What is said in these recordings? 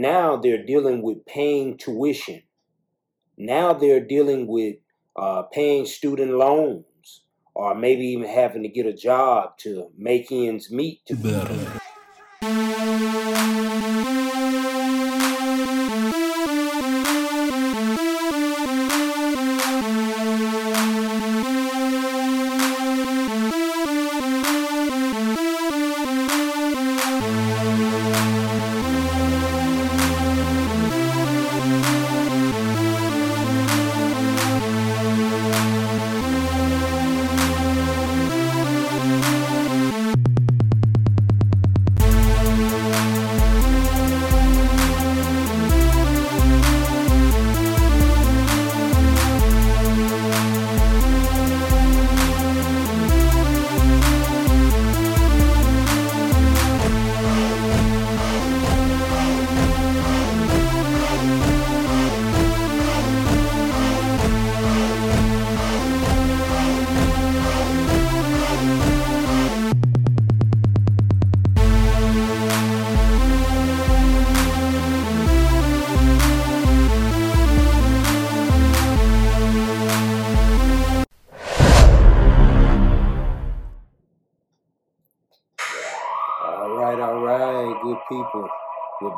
now they're dealing with paying tuition. Now they're dealing with uh, paying student loans or maybe even having to get a job to make ends meet. To better.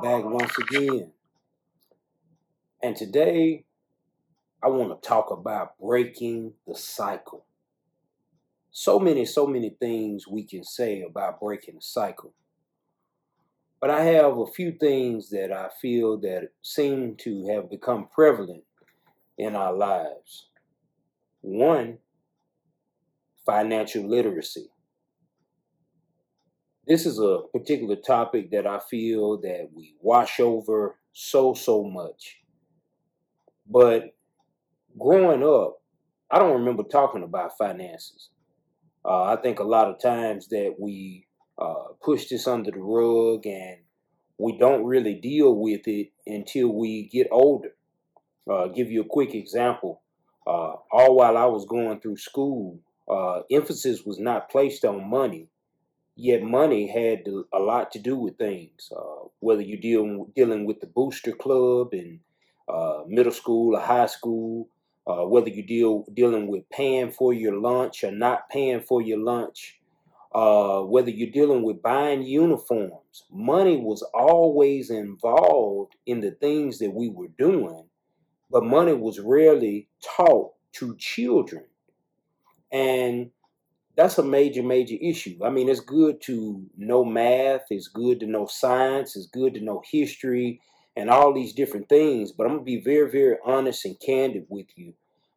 Back once again. And today, I want to talk about breaking the cycle. So many, so many things we can say about breaking the cycle. But I have a few things that I feel that seem to have become prevalent in our lives. One, financial literacy this is a particular topic that I feel that we wash over so, so much. But growing up, I don't remember talking about finances. Uh, I think a lot of times that we uh, push this under the rug and we don't really deal with it until we get older. Uh, give you a quick example. Uh, all while I was going through school, uh, emphasis was not placed on money yet money had a lot to do with things. Uh, whether you're dealing dealing with the booster club in uh, middle school or high school, uh, whether you deal dealing with paying for your lunch or not paying for your lunch, uh, whether you're dealing with buying uniforms, money was always involved in the things that we were doing, but money was rarely taught to children. And that's a major, major issue. I mean, it's good to know math, it's good to know science, it's good to know history and all these different things. But I'm gonna be very, very honest and candid with you.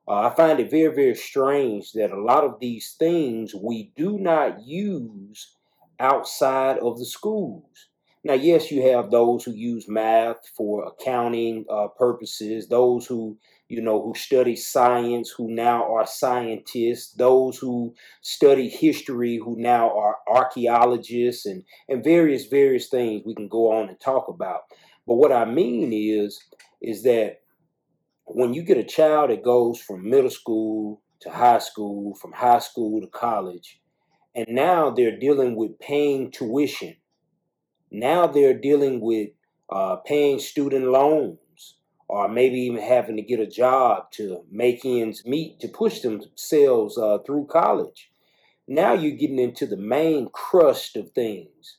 Uh, I find it very, very strange that a lot of these things we do not use outside of the schools. Now, yes, you have those who use math for accounting uh, purposes, those who you know, who study science, who now are scientists, those who study history, who now are archaeologists, and, and various, various things we can go on and talk about. But what I mean is, is that when you get a child that goes from middle school to high school, from high school to college, and now they're dealing with paying tuition, now they're dealing with uh, paying student loans or maybe even having to get a job to make ends meet to push themselves uh, through college. Now you're getting into the main crust of things.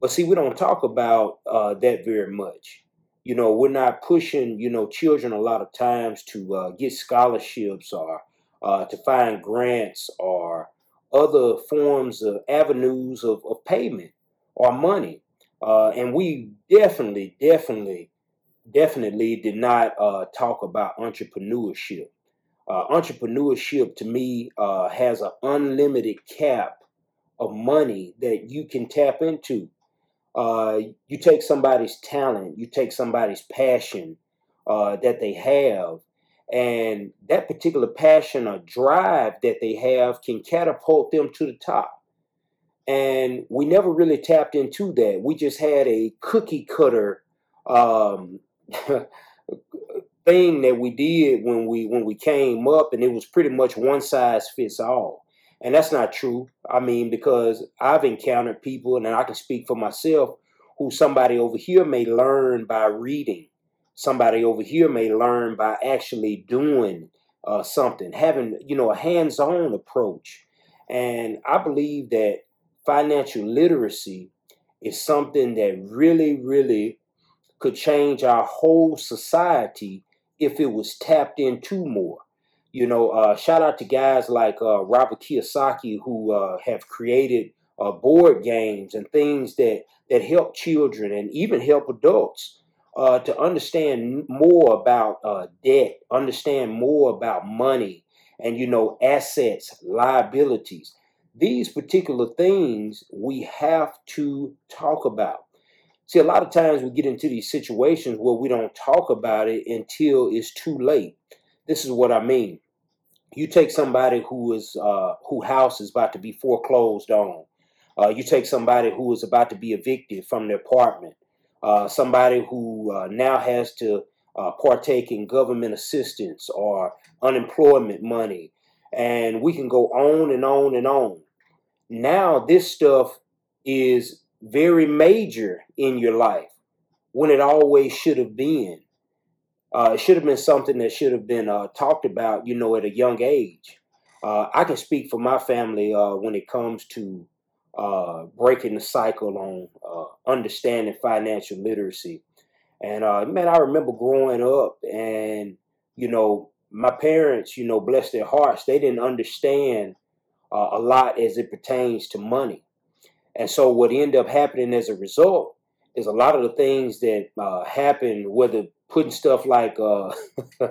But see, we don't talk about uh, that very much. You know, we're not pushing, you know, children a lot of times to uh, get scholarships or uh, to find grants or other forms of avenues of, of payment or money. Uh, and we definitely, definitely definitely did not uh, talk about entrepreneurship. Uh, entrepreneurship to me uh, has an unlimited cap of money that you can tap into. Uh, you take somebody's talent, you take somebody's passion uh, that they have, and that particular passion or drive that they have can catapult them to the top. And we never really tapped into that. We just had a cookie cutter um, thing that we did when we when we came up and it was pretty much one size fits all and that's not true i mean because i've encountered people and i can speak for myself who somebody over here may learn by reading. Somebody over here may learn by actually doing uh, something, having you know a hands-on approach. And I believe that financial literacy is something that really, really could change our whole society if it was tapped into more. You know, uh, shout out to guys like uh, Robert Kiyosaki who uh, have created uh, board games and things that that help children and even help adults uh, to understand more about uh, debt, understand more about money, and you know assets, liabilities. These particular things we have to talk about. See, a lot of times we get into these situations where we don't talk about it until it's too late. This is what I mean. You take somebody who is uh, who house is about to be foreclosed on. Uh, you take somebody who is about to be evicted from their apartment. Uh, somebody who uh, now has to uh, partake in government assistance or unemployment money, and we can go on and on and on. Now this stuff is very major in your life when it always should have been. Uh, it should have been something that should have been uh, talked about, you know, at a young age. Uh, I can speak for my family uh, when it comes to uh, breaking the cycle on uh, understanding financial literacy. And man, I remember growing up, and you know, my parents, you know, bless their hearts, they didn't understand a lot as it pertains to money. And so what ended up happening as a result is a lot of the things that uh, happen, whether putting stuff like uh,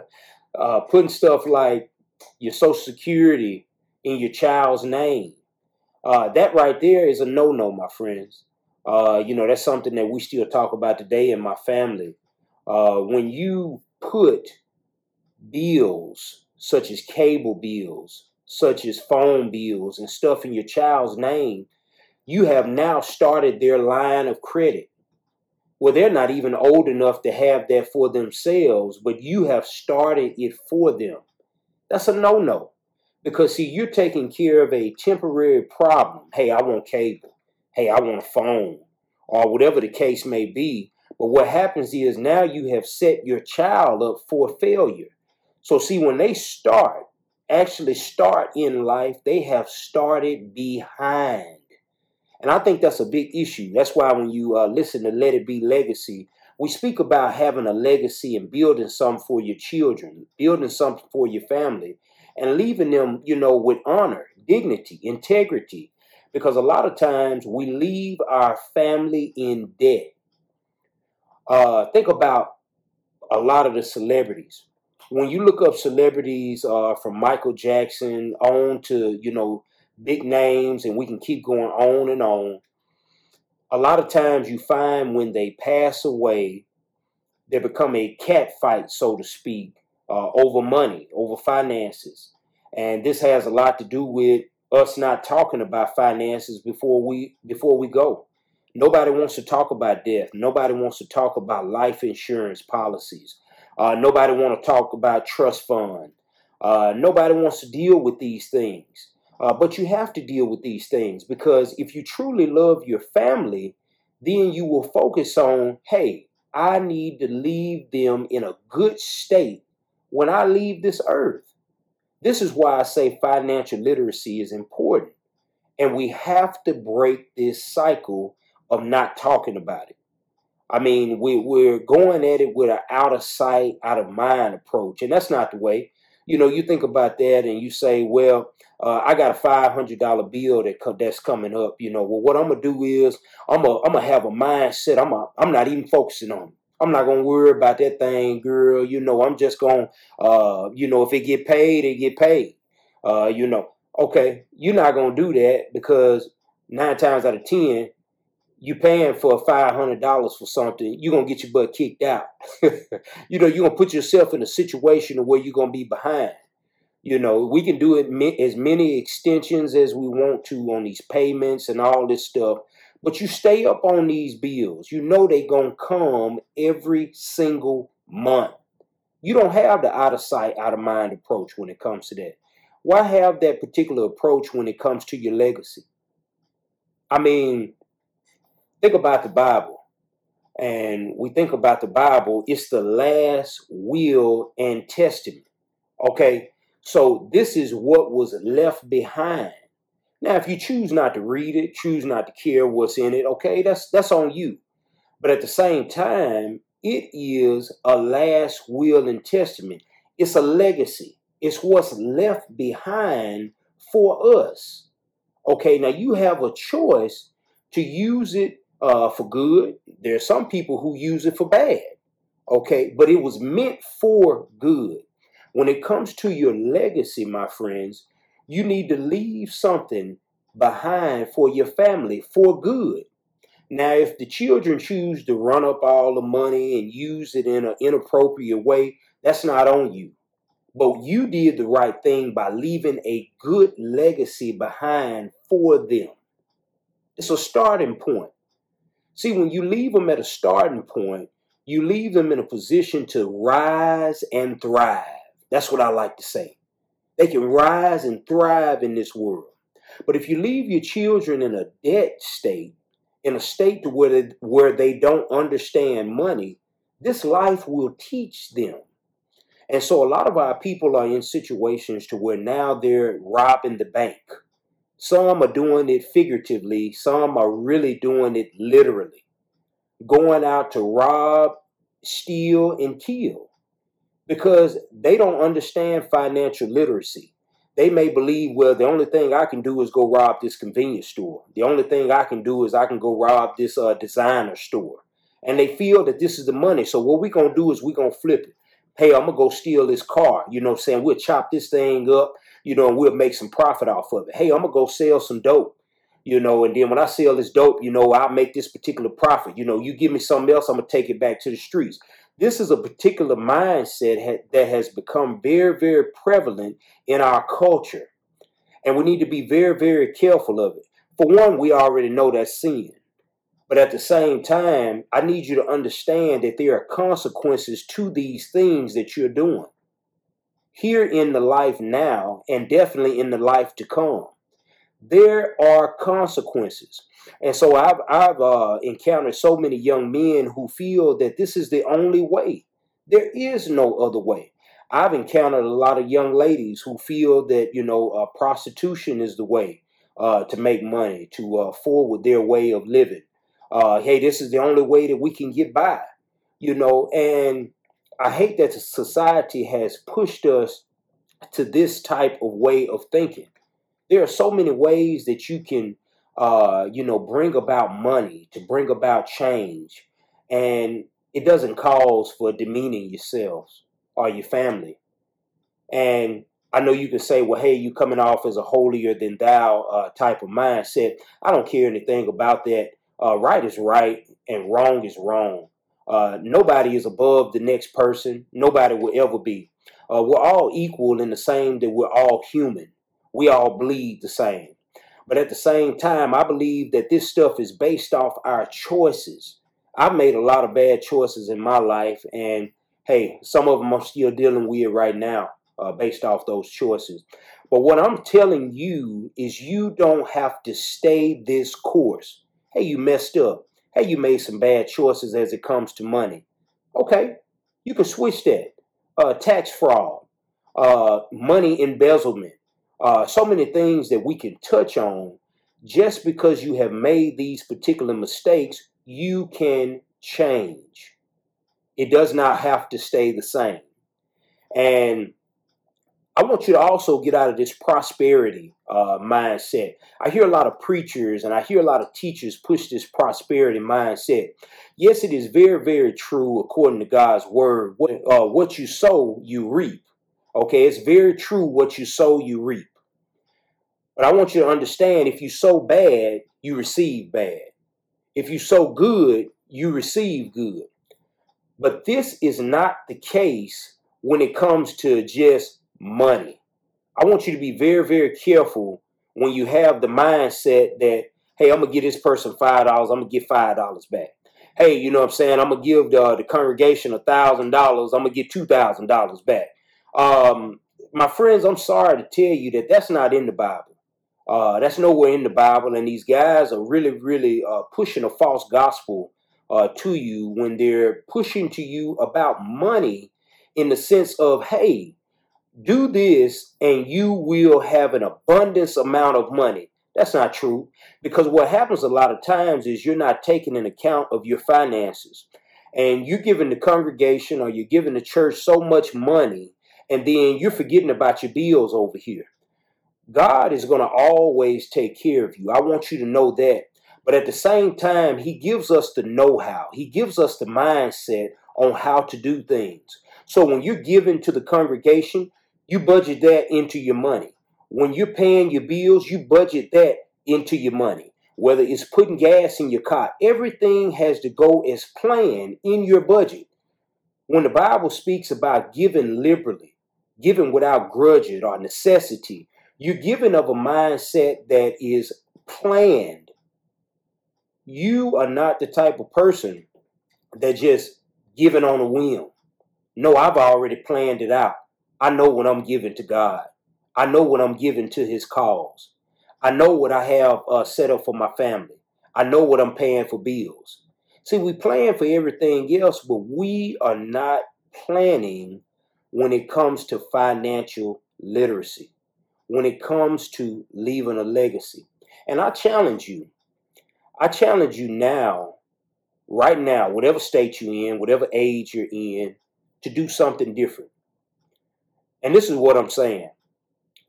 uh, putting stuff like your social security in your child's name, uh, that right there is a no-no, my friends. Uh, you know that's something that we still talk about today in my family. Uh, when you put bills such as cable bills, such as phone bills, and stuff in your child's name you have now started their line of credit. Well, they're not even old enough to have that for themselves, but you have started it for them. That's a no no. Because, see, you're taking care of a temporary problem. Hey, I want cable. Hey, I want a phone, or whatever the case may be. But what happens is now you have set your child up for failure. So, see, when they start, actually start in life, they have started behind. And I think that's a big issue. That's why when you uh, listen to Let It Be Legacy, we speak about having a legacy and building something for your children, building something for your family, and leaving them, you know, with honor, dignity, integrity. Because a lot of times we leave our family in debt. Uh, think about a lot of the celebrities. When you look up celebrities uh, from Michael Jackson on to, you know, big names, and we can keep going on and on. A lot of times you find when they pass away, they become a cat fight, so to speak, uh, over money, over finances. And this has a lot to do with us not talking about finances before we before we go. Nobody wants to talk about death. Nobody wants to talk about life insurance policies. Uh, nobody want to talk about trust fund. Uh, nobody wants to deal with these things. Uh, but you have to deal with these things because if you truly love your family, then you will focus on, hey, I need to leave them in a good state when I leave this earth. This is why I say financial literacy is important. And we have to break this cycle of not talking about it. I mean, we, we're going at it with an out of sight, out of mind approach. And that's not the way. You know, you think about that and you say, well, uh, I got a five hundred dollar bill that co- that's coming up. You know, well, what I'm gonna do is I'm gonna I'm gonna have a mindset. I'm a, I'm not even focusing on. It. I'm not gonna worry about that thing, girl. You know, I'm just gonna, uh, you know, if it get paid, it get paid. Uh, you know, okay, you're not gonna do that because nine times out of ten, you paying for five hundred dollars for something, you're gonna get your butt kicked out. you know, you're gonna put yourself in a situation where you're gonna be behind. You know, we can do it as many extensions as we want to on these payments and all this stuff, but you stay up on these bills. You know they gonna come every single month. You don't have the out of sight, out of mind approach when it comes to that. Why have that particular approach when it comes to your legacy? I mean, think about the Bible. and we think about the Bible, it's the last will and testament. Okay, so this is what was left behind. Now, if you choose not to read it, choose not to care what's in it, okay, that's that's on you. But at the same time, it is a last will and testament. It's a legacy. It's what's left behind for us. Okay, now you have a choice to use it uh, for good. There are some people who use it for bad. Okay, but it was meant for good. When it comes to your legacy, my friends, you need to leave something behind for your family for good. Now, if the children choose to run up all the money and use it in an inappropriate way, that's not on you. But you did the right thing by leaving a good legacy behind for them. It's a starting point. See, when you leave them at a starting point, you leave them in a position to rise and thrive. That's what I like to say. They can rise and thrive in this world. But if you leave your children in a debt state, in a state where they, where they don't understand money, this life will teach them. And so a lot of our people are in situations to where now they're robbing the bank. Some are doing it figuratively, some are really doing it literally. Going out to rob, steal, and kill because they don't understand financial literacy they may believe, well, the only thing I can do is go rob this convenience store. The only thing I can do is I can go rob this uh, designer store. And they feel that this is the money. So what we're going to do is we're going to flip it. Hey, I'm to go steal this car. You know saying? We'll chop this thing up, you know, and we'll make some profit off of it. Hey, I'm to go sell some dope you know, and then when I sell this dope, you know, I'll make this particular profit. You know, you give me something else, I'm gonna take it back to the streets. This is a particular mindset ha- that has become very, very prevalent in our culture. And we need to be very, very careful of it. For one, we already know that's sin. But at the same time, I need you to understand that there are consequences to these things that you're doing. Here in the life now, and definitely in the life to come, there are consequences. And so I've I've uh, encountered so many young men who feel that this is the only way. There is no other way. I've encountered a lot of young ladies who feel that you know uh, prostitution is the way uh, to make money, to uh, forward their way of living. Uh, hey, this is the only way that we can get by, you know. And I hate that society has pushed us to this type of way of thinking. There are so many ways that you can uh, you know, bring about money, to bring about change. And it doesn't cause for demeaning yourselves or your family. And I know you can say, well, hey, you coming off as a holier than thou uh, type of mindset. I don't care anything about that. Uh, right is right and wrong is wrong. Uh, nobody is above the next person. Nobody will ever be. Uh, we're all equal in the same that we're all human. We all bleed the same. But at the same time, I believe that this stuff is based off our choices. I've made a lot of bad choices in my life, and hey, some of them I'm still dealing with right now uh, based off those choices. But what I'm telling you is you don't have to stay this course. Hey, you messed up. Hey, you made some bad choices as it comes to money. Okay, you can switch that. Uh, tax fraud, uh, money embezzlement, uh, so many things that we can touch on. Just because you have made these particular mistakes, you can change. It does not have to stay the same. And I want you to also get out of this prosperity uh, mindset. I hear a lot of preachers and I hear a lot of teachers push this prosperity mindset. Yes, it is very, very true according to God's word. What, uh, what you sow, you reap. Okay, it's very true what you sow, you reap. But I want you to understand if you sow bad, you receive bad. If you sow good, you receive good. But this is not the case when it comes to just money. I want you to be very, very careful when you have the mindset that, hey, I'm going to give this person $5, I'm going to get $5 back hey, you know what I'm saying? I'm gonna give the, the congregation a thousand dollars. I'm gonna get two thousand dollars back. Um, my friends, I'm sorry to tell you that that's not in the Bible. Uh, that's nowhere in the Bible, and these guys are really, really uh, pushing a false gospel uh, to you when they're pushing to you about money in the sense of, hey, do this and you will have an abundance amount of money. That's not true because what happens a lot of times is you're not taking an account of your finances and you're giving the congregation or you're giving the church so much money and then you're forgetting about your bills over here. God is going to always take care of you. I want you to know that. But at the same time, He gives us the know how, He gives us the mindset on how to do things. So when you're giving to the congregation, you budget that into your money. When you're paying your bills, you budget that into your money. Whether it's putting gas in your car, everything has to go as planned in your budget. When the Bible speaks about giving liberally, giving without grudge or necessity, you're giving of a mindset that is planned. You are not the type of person that just giving on a whim. No, I've already planned it out. I know what I'm giving to God. I know what I'm giving to His cause. I know what I have uh, set up for my family. I know what I'm paying for bills. See, we plan for everything else, but we are not planning when it comes to financial literacy, when it comes to leaving a legacy. And I challenge you, I challenge you now, right now, whatever state you're in, whatever age you're in, to do something different. And this is what I'm saying.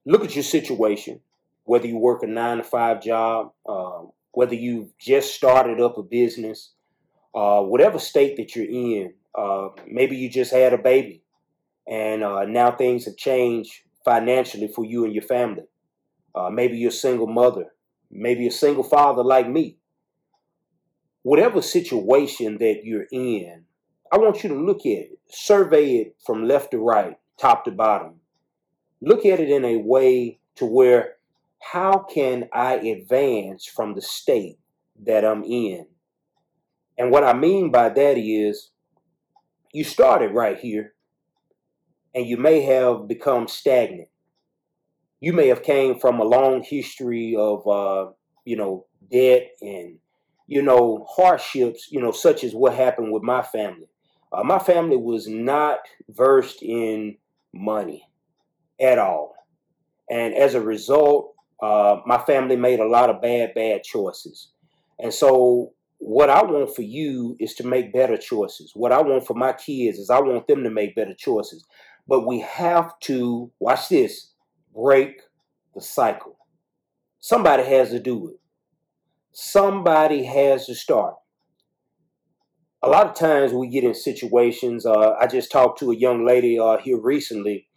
Look at your situation, whether you work a nine to five job, uh, whether you've just started up a business, uh, whatever state that you're in. Uh, maybe you just had a baby and uh, now things have changed financially for you and your family. Uh, maybe you're a single mother, maybe a single father like me. Whatever situation that you're in, I want you to look at it, survey it from left to right, top to bottom. Look at it in a way to where how can I advance from the state that I'm in? And what I mean by that is you started right here and you may have become stagnant. You may have came from a long history of, uh, you know, debt and, you know, hardships, you know, such as what happened with my family. Uh, my family was not versed in money at all. And as a result, uh, my family made a lot of bad, bad choices. And so, what I want for you is to make better choices. What I want for my kids is I want them to make better choices. But we have to, watch this, break the cycle. Somebody has to do it. Somebody has to start. A lot of times we get in situations. Uh, I just talked to a young lady uh, here recently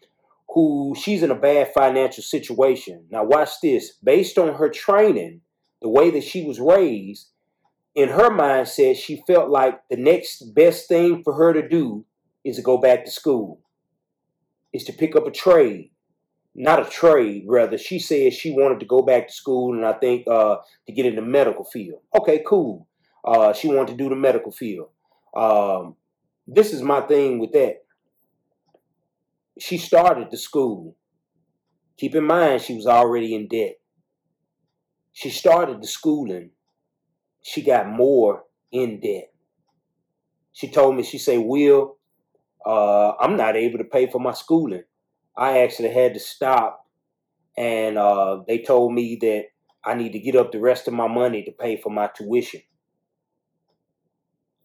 who she's in a bad financial situation. Now, watch this. Based on her training, the way that she was raised, in her mindset, she felt like the next best thing for her to do is to go back to school is to pick up a trade. Not a trade, rather. She said she wanted to go back to school and I think uh, to get in the medical field. Okay, cool. Uh, she wanted to do the medical field. Um, this is my thing with that. She started the school. Keep in mind, she was already in debt. She started the schooling. She got more in debt. She told me, she said, Will, uh, I'm not able to pay for my schooling. I actually had to stop, and uh, they told me that I need to get up the rest of my money to pay for my tuition.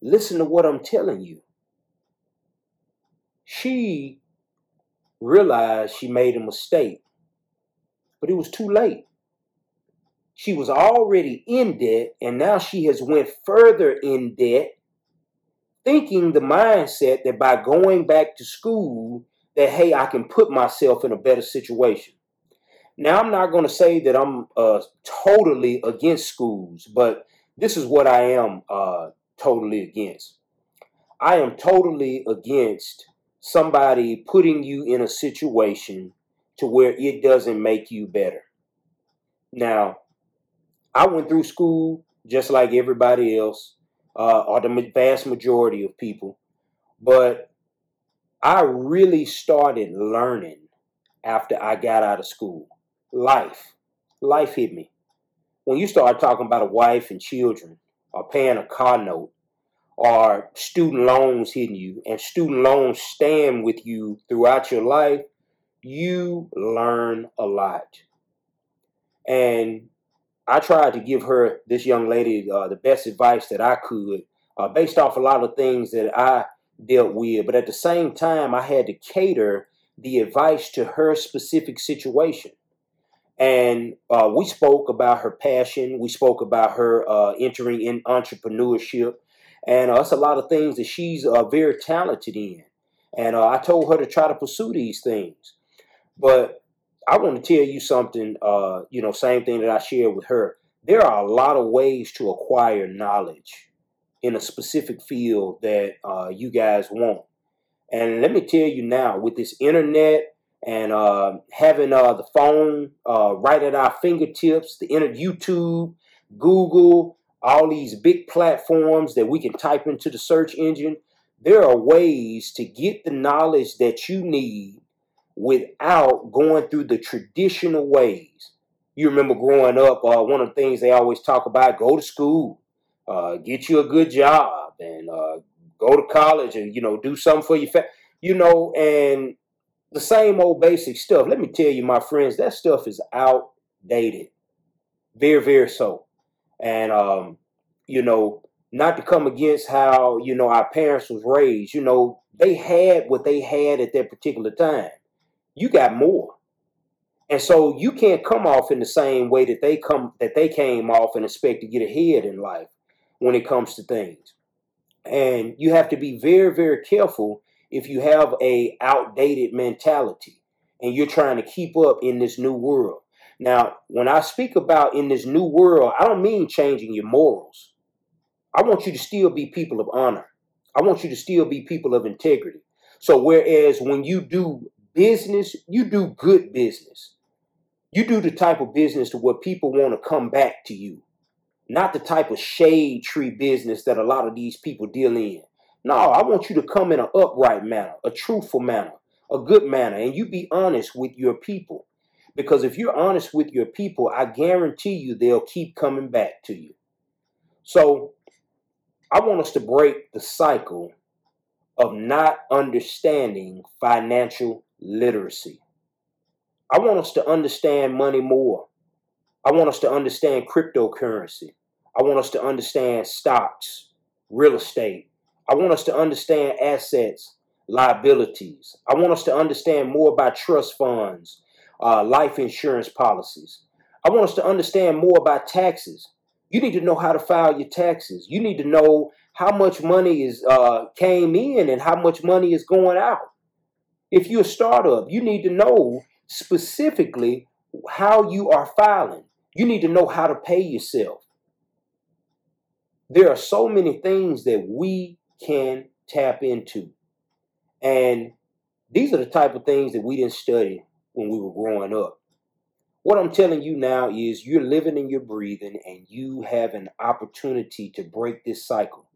Listen to what I'm telling you. She realized she made a mistake, but it was too late. She was already in debt, and now she has went further in debt thinking the mindset that by going back to school that hey i can put myself in a better situation now i'm not going to say that i'm uh, totally against schools but this is what i am uh, totally against i am totally against somebody putting you in a situation to where it doesn't make you better now i went through school just like everybody else uh, or the vast majority of people. But I really started learning after I got out of school. Life. Life hit me. When you start talking about a wife and children, or paying a car note, or student loans hitting you and student loans stand with you throughout your life, you learn a lot. And I tried to give her, this young lady, uh, the best advice that I could, uh, based off a lot of things that I dealt with. But at the same time, I had to cater the advice to her specific situation. And uh, we spoke about her passion. We spoke about her uh, entering in entrepreneurship. And uh, it's a lot of things that she's uh, very talented in. And uh, I told her to try to pursue these things. But I want to tell you something, uh, you know, same thing that I shared with her. There are a lot of ways to acquire knowledge in a specific field that you guys want. And let me tell you now, with this internet and uh, having uh, the phone uh, right at our fingertips, the internet, YouTube, Google, all these big platforms that we can type into the search engine, there are ways to get the knowledge that you need without going through the traditional ways. You remember growing up, uh, one of the things they always talk about: go to school, uh, get you a good job, and uh, go to college, and you know do something for your family. You know, and the same old basic stuff. Let me tell you, my friends, that stuff is outdated. Very, very so. And um, you know, not to come against how, you know, our parents was raised, you know, they had what they had at that particular time. You got more. And so you can't come off in the same way that they come that they came off and expect to get ahead in life when it comes to things. And you have to be very, very careful if you have a outdated mentality and you're trying to keep up in this new world. Now, when I speak about in this new world, I don't mean changing your morals. I want you to still be people of honor. I want you to still be people of integrity. So, whereas when you do business, you do good business. You do the type of business to where people want to come back to you, not the type of shade tree business that a lot of these people deal in. No, I want you to come in an upright manner, a truthful manner, a good manner, and you be honest with your people. Because if you're honest with your people, I guarantee you they'll keep coming back to you. So I want us to break the cycle of not understanding financial literacy. I want us to understand money more. I want us to understand cryptocurrency. I want us to understand stocks, real estate, I want us to understand assets, liabilities. I want us to understand more about trust funds, uh, life insurance policies. I want us to understand more about taxes. You need to know how to file your taxes. You need to know how much money is uh, came in and how much money is going out. If you're a startup, you need to know specifically how you are filing. You need to know how to pay yourself. There are so many things that we can tap into. And these are the type of things that we didn't study when we were growing up. What I'm telling you now is you're living and you're breathing, and you have an opportunity to break this cycle.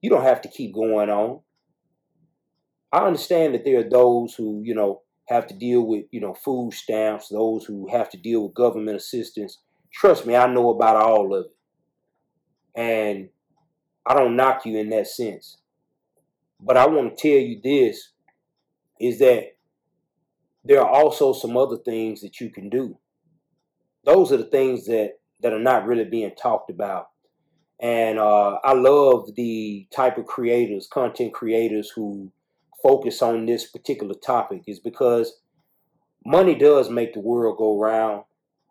You don't have to keep going on. I understand that there are those who, you know, have to deal with, you know, food stamps, those who have to deal with government assistance. Trust me, I know about all of it. And I don't knock you in that sense. But I want to tell you this is that there are also some other things that you can do. Those are the things that, that are not really being talked about. And uh, I love the type of creators, content creators who focus on this particular topic, is because money does make the world go round.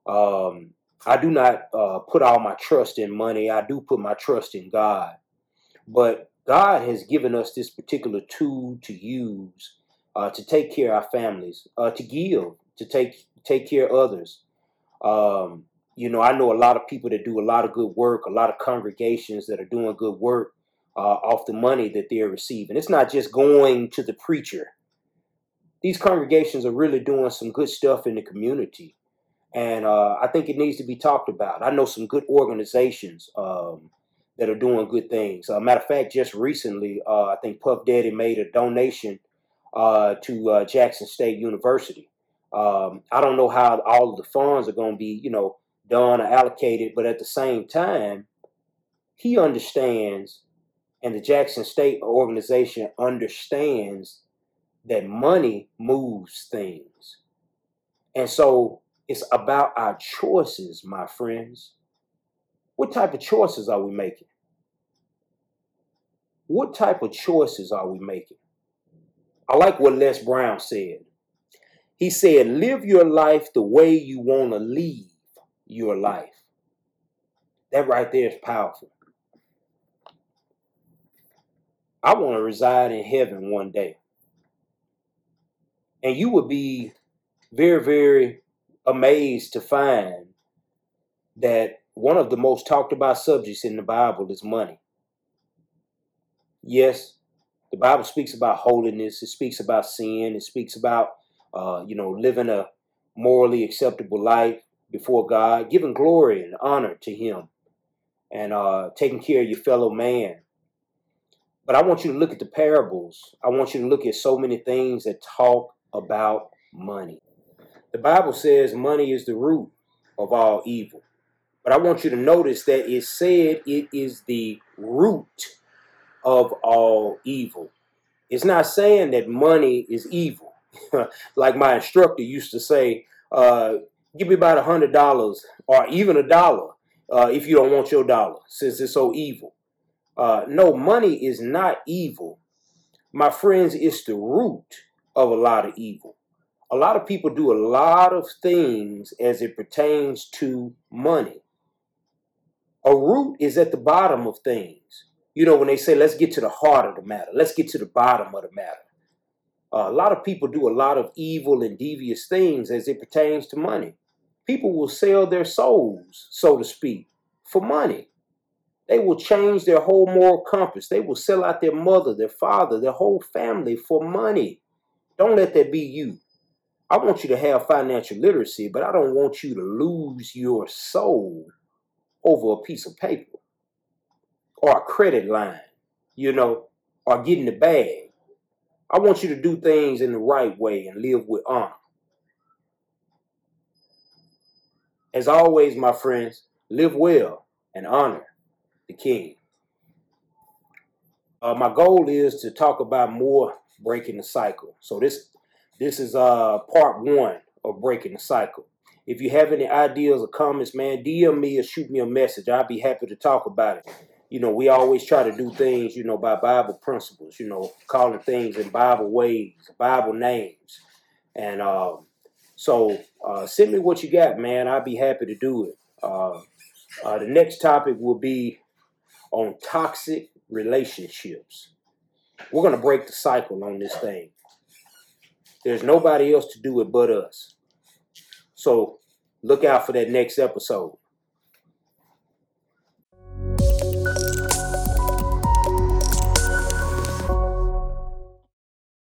Um, I do not uh, put all my trust in money. I do put my trust in God. But God has given us this particular tool to use uh, to take care of our families, uh, to give, to take take care of others. Um, you know, I know a lot of people that do a lot of good work, a lot of congregations that are doing good work uh, off the money that they're receiving. It's not just going to the preacher. These congregations are really doing some good stuff in the community. And uh, I think it needs to be talked about. I know some good organizations um, that are doing good things. Uh, matter of fact, just recently, uh, I think Puff Daddy made a donation uh, to uh, Jackson State University. Um, I don't know how all of the funds are going to be, you know, done or allocated, but at the same time, he understands And the Jackson State organization understands that money moves things. And so it's about our choices, my friends. What type of choices are we making? What type of choices are we making? I like what Les Brown said. He said, Live your life the way you want to leave your life. That right there is powerful. I want to reside in heaven one day. And you would be very, very amazed to find that one of the most talked about subjects in the Bible is money. Yes, the Bible speaks about holiness. It speaks about sin. It speaks about, uh, you know, living a morally acceptable life before God, giving glory and honor to Him, and uh, taking care of your fellow man. But I want you to look at the parables. I want you to look at so many things that talk about money. The Bible says money is the root of all evil. But I want you to notice that it said it is the root of all evil. It's not saying that money is evil. like my instructor used to say, uh, give me about a hundred dollars or even a dollar uh, if you don't want your dollar, since it's so evil. Uh, no, money is not evil. My friends, it's the root of a lot of evil. A lot of people do a lot of things as it pertains to money. A root is at the bottom of things you know, when they say, let's get to the heart of the matter, let's get to the bottom of the matter. Uh, a lot of people do a lot of evil and devious things as it pertains to money. People will sell their souls, so to speak, for money. They will change their whole moral compass. They will sell out their mother, their father, their whole family for money. Don't let that be you. I want you to have financial literacy, but I don't want you to lose your soul over a piece of paper or a credit line, you know, or getting the bag. I want you to do things in the right way and live with honor. As always, my friends, live well and honor the king. Uh, my goal is to talk about more breaking the cycle. So this this is uh part one of breaking the cycle. If you have any ideas or comments, man, DM me or shoot me a message. I'll be happy to talk about it you know, we always try to do things, you know, by Bible principles, you know, calling things in Bible ways, Bible names. And um, so uh, send me what you got, man. I'll be happy to do it. Uh, uh, the next topic will be on toxic relationships. We're going to break the cycle on this thing. There's nobody else to do it but us. So look out for that next episode.